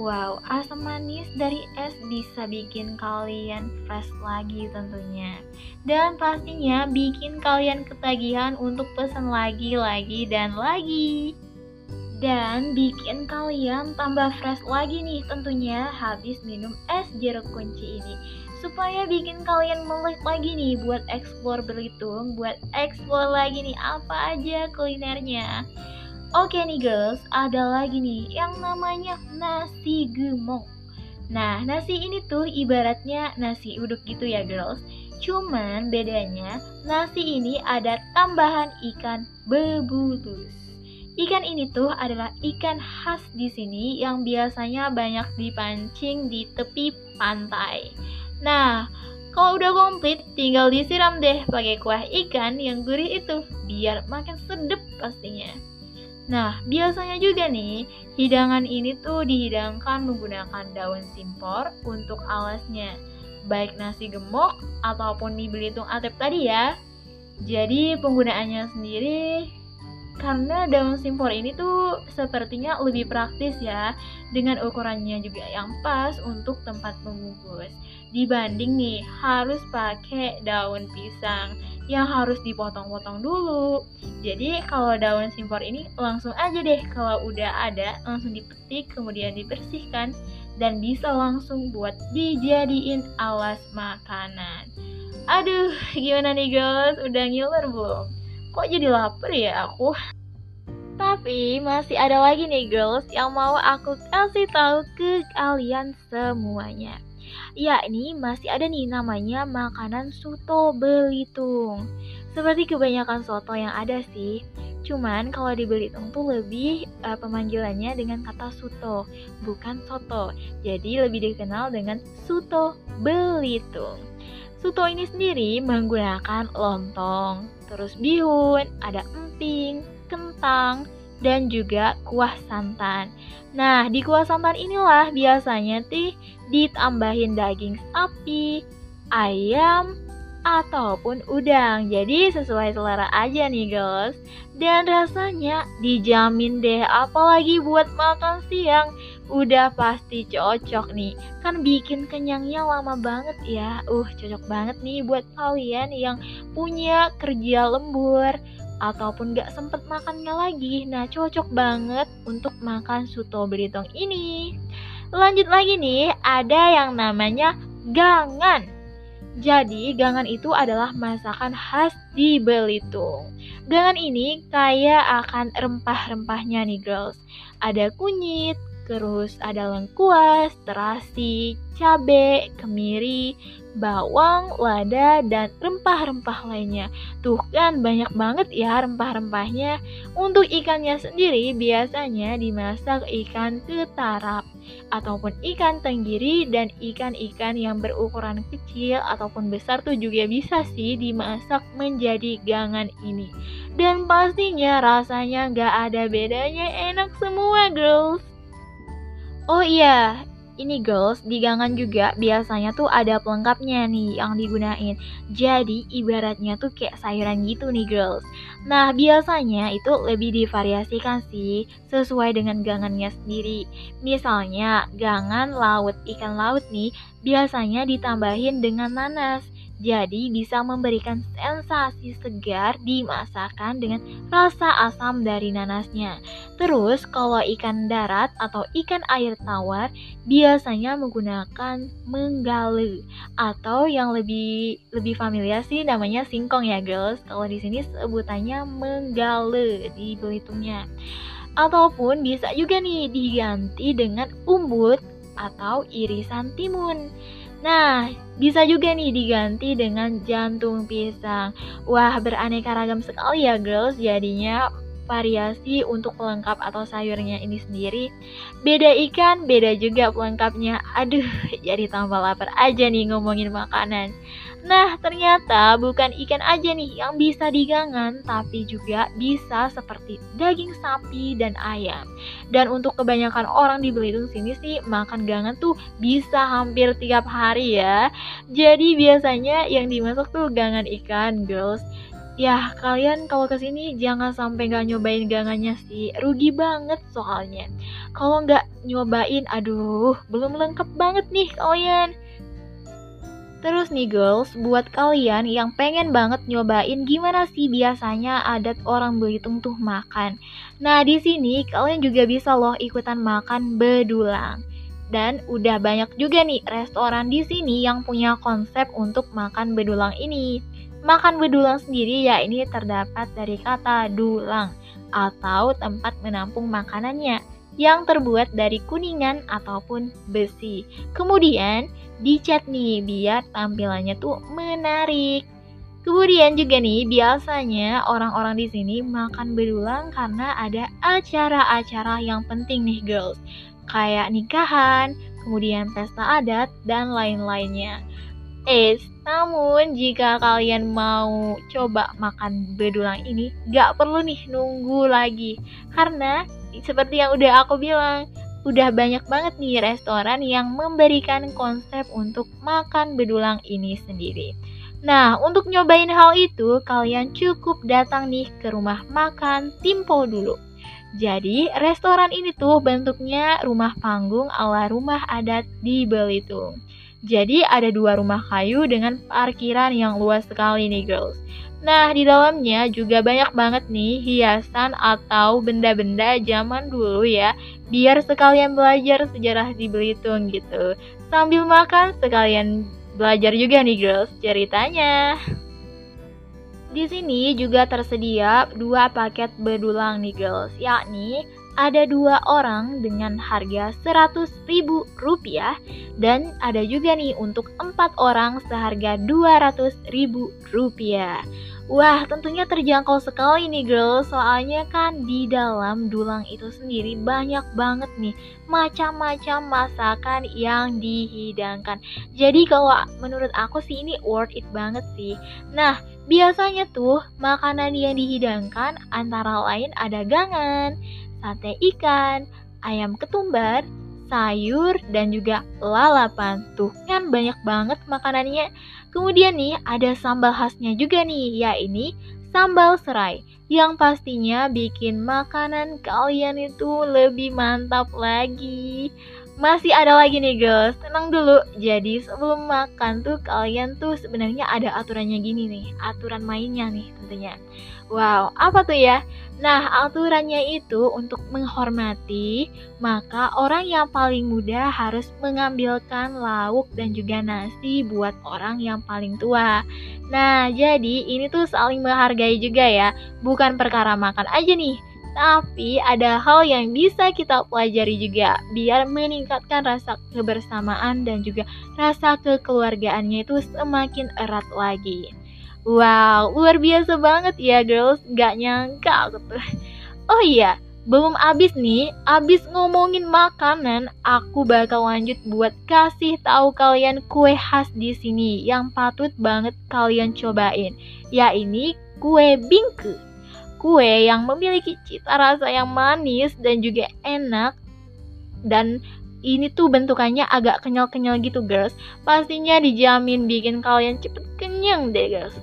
Wow, asam manis dari es bisa bikin kalian fresh lagi tentunya. Dan pastinya bikin kalian ketagihan untuk pesan lagi, lagi, dan lagi. Dan bikin kalian tambah fresh lagi nih tentunya habis minum es jeruk kunci ini. Supaya bikin kalian melek lagi nih buat explore Belitung, buat explore lagi nih apa aja kulinernya. Oke nih girls, ada lagi nih yang namanya nasi gemuk. Nah, nasi ini tuh ibaratnya nasi uduk gitu ya girls. Cuman bedanya nasi ini ada tambahan ikan bebulus. Ikan ini tuh adalah ikan khas di sini yang biasanya banyak dipancing di tepi pantai. Nah, kalau udah komplit, tinggal disiram deh pakai kuah ikan yang gurih itu, biar makin sedep pastinya. Nah, biasanya juga nih, hidangan ini tuh dihidangkan menggunakan daun simpor untuk alasnya. Baik nasi gemuk ataupun mie belitung atep tadi ya. Jadi penggunaannya sendiri karena daun simpor ini tuh sepertinya lebih praktis ya dengan ukurannya juga yang pas untuk tempat membungkus dibanding nih harus pakai daun pisang yang harus dipotong-potong dulu. Jadi kalau daun simpor ini langsung aja deh kalau udah ada langsung dipetik kemudian dibersihkan dan bisa langsung buat dijadiin alas makanan. Aduh, gimana nih guys? Udah ngiler belum? Kok jadi lapar ya aku? Tapi masih ada lagi nih girls yang mau aku kasih tahu ke kalian semuanya. Ya, ini masih ada nih namanya makanan soto belitung. Seperti kebanyakan soto yang ada sih. Cuman kalau di Belitung tuh lebih uh, pemanggilannya dengan kata soto, bukan soto. Jadi lebih dikenal dengan soto Belitung. Soto ini sendiri menggunakan lontong, terus bihun, ada emping, kentang, dan juga kuah santan. Nah, di kuah santan inilah biasanya tih ditambahin daging sapi, ayam, ataupun udang. Jadi sesuai selera aja nih guys. Dan rasanya dijamin deh apalagi buat makan siang udah pasti cocok nih. Kan bikin kenyangnya lama banget ya. Uh, cocok banget nih buat kalian yang punya kerja lembur ataupun gak sempet makannya lagi. Nah, cocok banget untuk makan soto beritong ini. Lanjut lagi nih, ada yang namanya gangan. Jadi, gangan itu adalah masakan khas di Belitung. Gangan ini kaya akan rempah-rempahnya nih girls. Ada kunyit, terus ada lengkuas, terasi, cabe, kemiri, bawang, lada, dan rempah-rempah lainnya. Tuh kan banyak banget ya rempah-rempahnya. Untuk ikannya sendiri biasanya dimasak ikan ketarap ataupun ikan tenggiri dan ikan-ikan yang berukuran kecil ataupun besar tuh juga bisa sih dimasak menjadi gangan ini. Dan pastinya rasanya gak ada bedanya enak semua girls. Oh iya, ini girls, di gangan juga biasanya tuh ada pelengkapnya nih yang digunain. Jadi ibaratnya tuh kayak sayuran gitu nih girls. Nah biasanya itu lebih divariasikan sih sesuai dengan gangannya sendiri. Misalnya gangan laut ikan laut nih biasanya ditambahin dengan nanas. Jadi bisa memberikan sensasi segar di masakan dengan rasa asam dari nanasnya. Terus kalau ikan darat atau ikan air tawar biasanya menggunakan menggale atau yang lebih lebih familiar sih namanya singkong ya girls. Kalau di sini sebutannya menggale di Belitungnya. Ataupun bisa juga nih diganti dengan umbut atau irisan timun. Nah, bisa juga nih diganti dengan jantung pisang. Wah, beraneka ragam sekali ya girls jadinya variasi untuk pelengkap atau sayurnya ini sendiri. Beda ikan, beda juga pelengkapnya. Aduh, jadi tambah lapar aja nih ngomongin makanan. Nah, ternyata bukan ikan aja nih yang bisa digangan, tapi juga bisa seperti daging sapi dan ayam. Dan untuk kebanyakan orang di Belitung sini sih makan gangan tuh bisa hampir tiap hari ya. Jadi biasanya yang dimasak tuh gangan ikan, girls ya kalian kalau ke sini jangan sampai nggak nyobain gangannya sih rugi banget soalnya kalau nggak nyobain aduh belum lengkap banget nih kalian Terus nih girls, buat kalian yang pengen banget nyobain gimana sih biasanya adat orang Belitung tuh makan. Nah, di sini kalian juga bisa loh ikutan makan bedulang. Dan udah banyak juga nih restoran di sini yang punya konsep untuk makan bedulang ini. Makan bedulang sendiri ya ini terdapat dari kata dulang atau tempat menampung makanannya yang terbuat dari kuningan ataupun besi. Kemudian dicat nih biar tampilannya tuh menarik. Kemudian juga nih biasanya orang-orang di sini makan bedulang karena ada acara-acara yang penting nih girls. Kayak nikahan, kemudian pesta adat dan lain-lainnya. Eh, namun jika kalian mau coba makan bedulang ini, gak perlu nih nunggu lagi. Karena seperti yang udah aku bilang, udah banyak banget nih restoran yang memberikan konsep untuk makan bedulang ini sendiri. Nah, untuk nyobain hal itu, kalian cukup datang nih ke rumah makan Timpo dulu. Jadi, restoran ini tuh bentuknya rumah panggung ala rumah adat di Belitung. Jadi ada dua rumah kayu dengan parkiran yang luas sekali nih girls. Nah di dalamnya juga banyak banget nih hiasan atau benda-benda zaman dulu ya Biar sekalian belajar sejarah di Belitung gitu Sambil makan sekalian belajar juga nih girls ceritanya Di sini juga tersedia dua paket bedulang nih girls, yakni ada dua orang dengan harga 100 ribu rupiah dan ada juga nih untuk empat orang seharga 200 ribu rupiah. Wah, tentunya terjangkau sekali nih girls, soalnya kan di dalam dulang itu sendiri banyak banget nih macam-macam masakan yang dihidangkan. Jadi kalau menurut aku sih ini worth it banget sih. Nah, biasanya tuh makanan yang dihidangkan antara lain ada gangan, sate ikan, ayam ketumbar, sayur, dan juga lalapan. Tuh kan banyak banget makanannya. Kemudian nih ada sambal khasnya juga nih, yaitu sambal serai yang pastinya bikin makanan kalian itu lebih mantap lagi. Masih ada lagi nih guys, tenang dulu. Jadi sebelum makan tuh kalian tuh sebenarnya ada aturannya gini nih, aturan mainnya nih tentunya. Wow, apa tuh ya? Nah, aturannya itu untuk menghormati, maka orang yang paling muda harus mengambilkan lauk dan juga nasi buat orang yang paling tua. Nah, jadi ini tuh saling menghargai juga ya, bukan perkara makan aja nih, tapi ada hal yang bisa kita pelajari juga biar meningkatkan rasa kebersamaan dan juga rasa kekeluargaannya itu semakin erat lagi. Wow, luar biasa banget ya girls, gak nyangka gitu. Oh iya, belum abis nih, abis ngomongin makanan, aku bakal lanjut buat kasih tahu kalian kue khas di sini yang patut banget kalian cobain, yaitu kue bingke. Kue yang memiliki cita rasa yang manis dan juga enak. Dan ini tuh bentukannya agak kenyal-kenyal gitu girls. Pastinya dijamin bikin kalian cepet kenyang deh girls.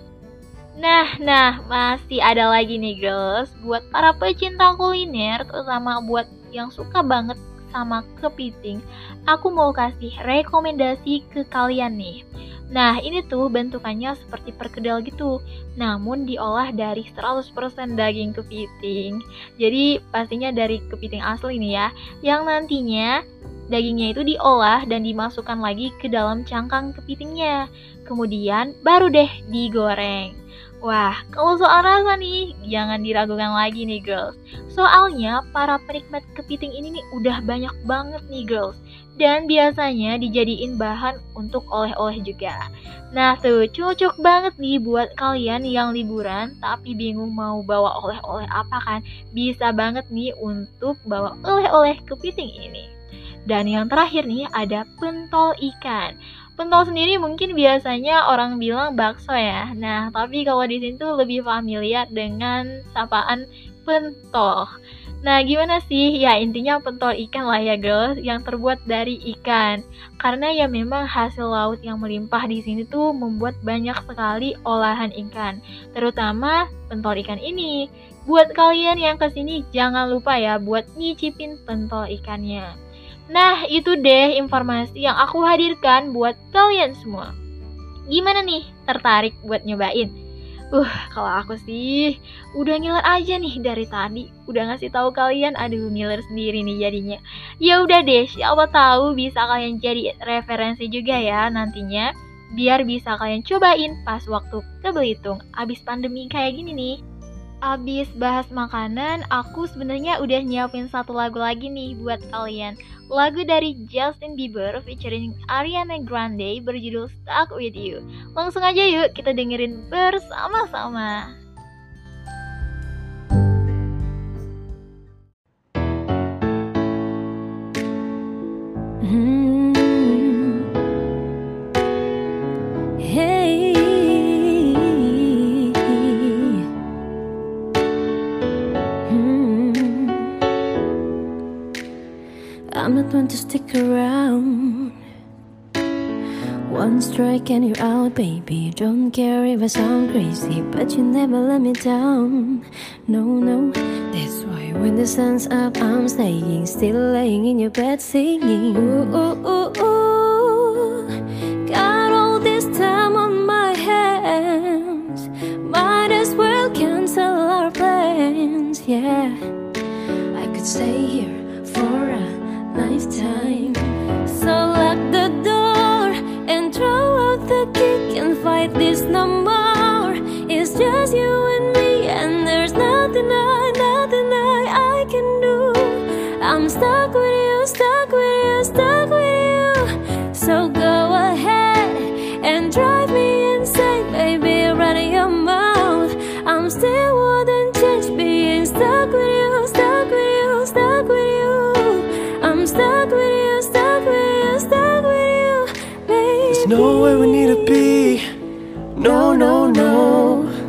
Nah, nah, masih ada lagi nih girls. Buat para pecinta kuliner, terutama buat yang suka banget sama kepiting Aku mau kasih rekomendasi ke kalian nih Nah, ini tuh bentukannya seperti perkedel gitu, namun diolah dari 100% daging kepiting. Jadi, pastinya dari kepiting asli nih ya, yang nantinya dagingnya itu diolah dan dimasukkan lagi ke dalam cangkang kepitingnya. Kemudian baru deh digoreng. Wah, kalau soal rasa nih, jangan diragukan lagi nih girls. Soalnya para penikmat kepiting ini nih udah banyak banget nih girls. Dan biasanya dijadiin bahan untuk oleh-oleh juga. Nah tuh, cocok banget nih buat kalian yang liburan tapi bingung mau bawa oleh-oleh apa kan. Bisa banget nih untuk bawa oleh-oleh kepiting ini. Dan yang terakhir nih ada pentol ikan. Pentol sendiri mungkin biasanya orang bilang bakso ya. Nah, tapi kalau di sini tuh lebih familiar dengan sapaan pentol. Nah, gimana sih? Ya, intinya pentol ikan lah ya, girls, yang terbuat dari ikan. Karena ya memang hasil laut yang melimpah di sini tuh membuat banyak sekali olahan ikan, terutama pentol ikan ini. Buat kalian yang ke sini, jangan lupa ya buat nyicipin pentol ikannya. Nah, itu deh informasi yang aku hadirkan buat kalian semua. Gimana nih, tertarik buat nyobain? Uh, kalau aku sih udah ngiler aja nih dari tadi. Udah ngasih tahu kalian, aduh ngiler sendiri nih jadinya. Ya udah deh, siapa tahu bisa kalian jadi referensi juga ya nantinya. Biar bisa kalian cobain pas waktu ke Belitung abis pandemi kayak gini nih. Abis bahas makanan, aku sebenarnya udah nyiapin satu lagu lagi nih buat kalian. Lagu dari Justin Bieber featuring Ariana Grande berjudul Stuck With You. Langsung aja yuk kita dengerin bersama-sama. Stick around. One strike and you're out, baby. Don't care if I sound crazy, but you never let me down. No, no, that's why when the sun's up, I'm staying, still laying in your bed singing. Ooh, ooh, ooh, ooh.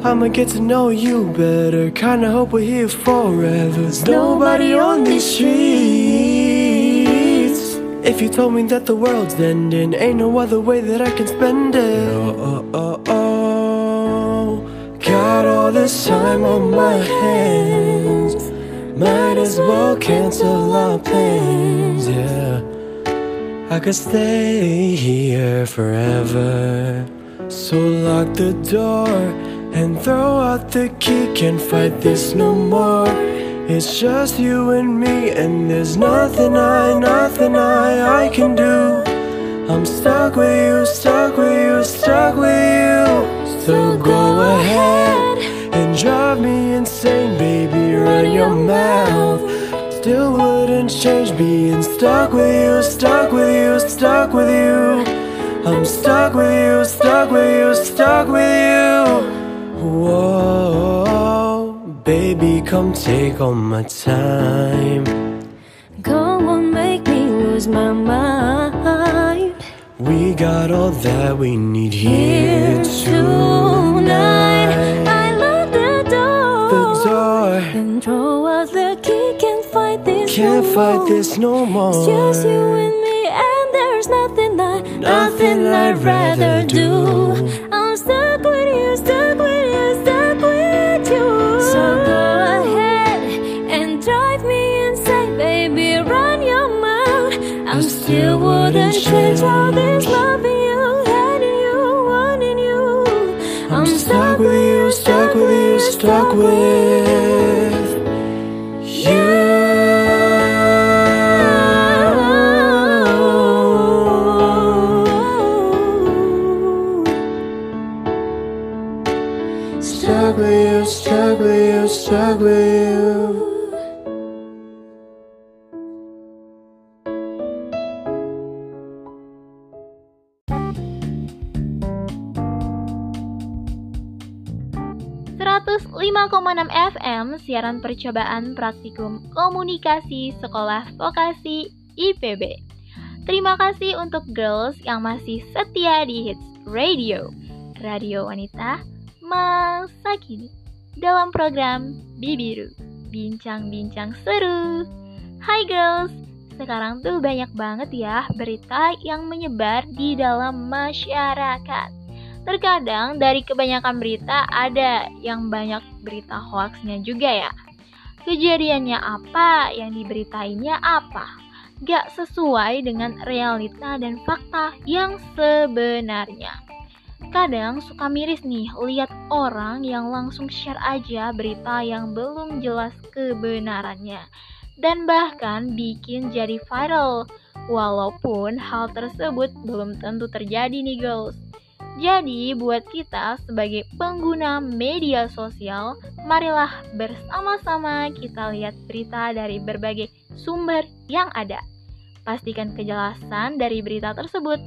I'ma get to know you better. Kinda hope we're here forever. There's nobody on these streets. If you told me that the world's ending, ain't no other way that I can spend it. Oh, oh, oh, oh. Got all this time on my hands. Might as well cancel our plans, yeah. I could stay here forever. So lock the door and throw out the key. Can't fight this no more. It's just you and me, and there's nothing I, nothing I, I can do. I'm stuck with you, stuck with you, stuck with you. So go ahead and drive me insane, baby. Run your mouth. Still wouldn't change being stuck with you, stuck with you, stuck with you. I'm stuck with you, stuck with you, stuck with you. Whoa, baby, come take all my time. Go on, make me lose my mind. We got all that we need Here here tonight, tonight. I lock the door. The door And throw out the key, can't fight this can't no fight more. this no more. It's just you and me, and there's nothing I, nothing I'd rather do. I'm stuck with you, stuck So go ahead and drive me insane, baby. Run your mouth. I still wouldn't change all this loving you, hating you, wanting you. I'm stuck with you, stuck with you, stuck with 105,6 FM siaran percobaan praktikum komunikasi sekolah vokasi IPB. Terima kasih untuk girls yang masih setia di Hits Radio, radio wanita masa kini dalam program Bibiru, bincang-bincang seru. Hai girls, sekarang tuh banyak banget ya berita yang menyebar di dalam masyarakat Terkadang dari kebanyakan berita ada yang banyak berita hoaxnya juga ya. Kejadiannya apa, yang diberitainnya apa. Gak sesuai dengan realita dan fakta yang sebenarnya. Kadang suka miris nih lihat orang yang langsung share aja berita yang belum jelas kebenarannya. Dan bahkan bikin jadi viral. Walaupun hal tersebut belum tentu terjadi nih girls. Jadi, buat kita sebagai pengguna media sosial, marilah bersama-sama kita lihat berita dari berbagai sumber yang ada. Pastikan kejelasan dari berita tersebut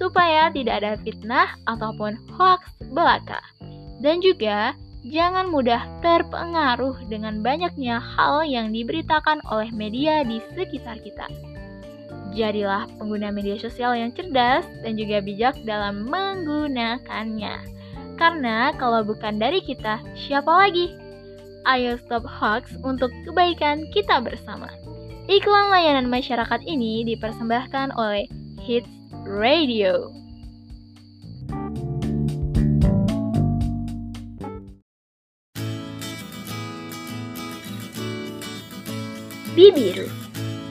supaya tidak ada fitnah ataupun hoax belaka. Dan juga jangan mudah terpengaruh dengan banyaknya hal yang diberitakan oleh media di sekitar kita. Jadilah pengguna media sosial yang cerdas dan juga bijak dalam menggunakannya. Karena kalau bukan dari kita, siapa lagi? Ayo stop hoax untuk kebaikan kita bersama. Iklan layanan masyarakat ini dipersembahkan oleh Hits Radio. Bibiru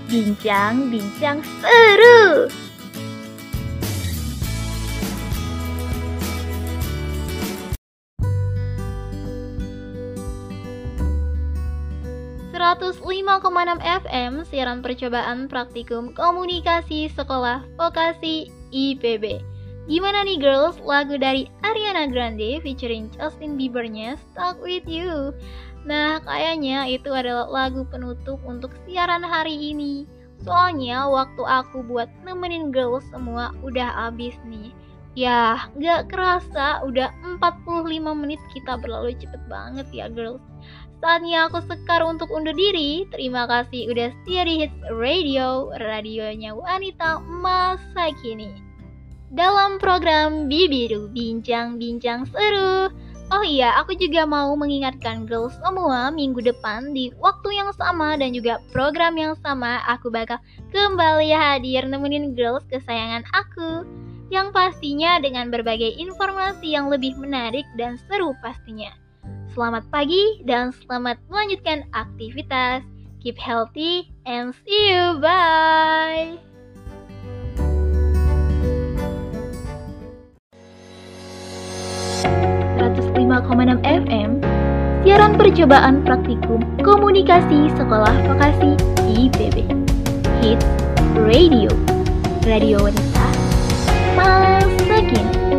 Bincang-bincang seru. enam FM siaran percobaan praktikum komunikasi sekolah vokasi IPB. Gimana nih girls, lagu dari Ariana Grande featuring Justin Biebernya Stuck With You. Nah, kayaknya itu adalah lagu penutup untuk siaran hari ini. Soalnya waktu aku buat nemenin girls semua udah habis nih. Ya, gak kerasa udah 45 menit kita berlalu cepet banget ya girls. Saatnya aku sekar untuk undur diri. Terima kasih udah setia di Hits Radio, radionya wanita masa kini. dalam program Bibiru Bincang-Bincang Seru. Oh iya, aku juga mau mengingatkan girls semua minggu depan di waktu yang sama dan juga program yang sama aku bakal kembali hadir nemenin girls kesayangan aku. Yang pastinya dengan berbagai informasi yang lebih menarik dan seru pastinya. Selamat pagi dan selamat melanjutkan aktivitas. Keep healthy and see you. Bye. 105,6 FM, siaran percobaan praktikum komunikasi sekolah vokasi IPB. Hits Radio, Radio Wanita, Masa Kini.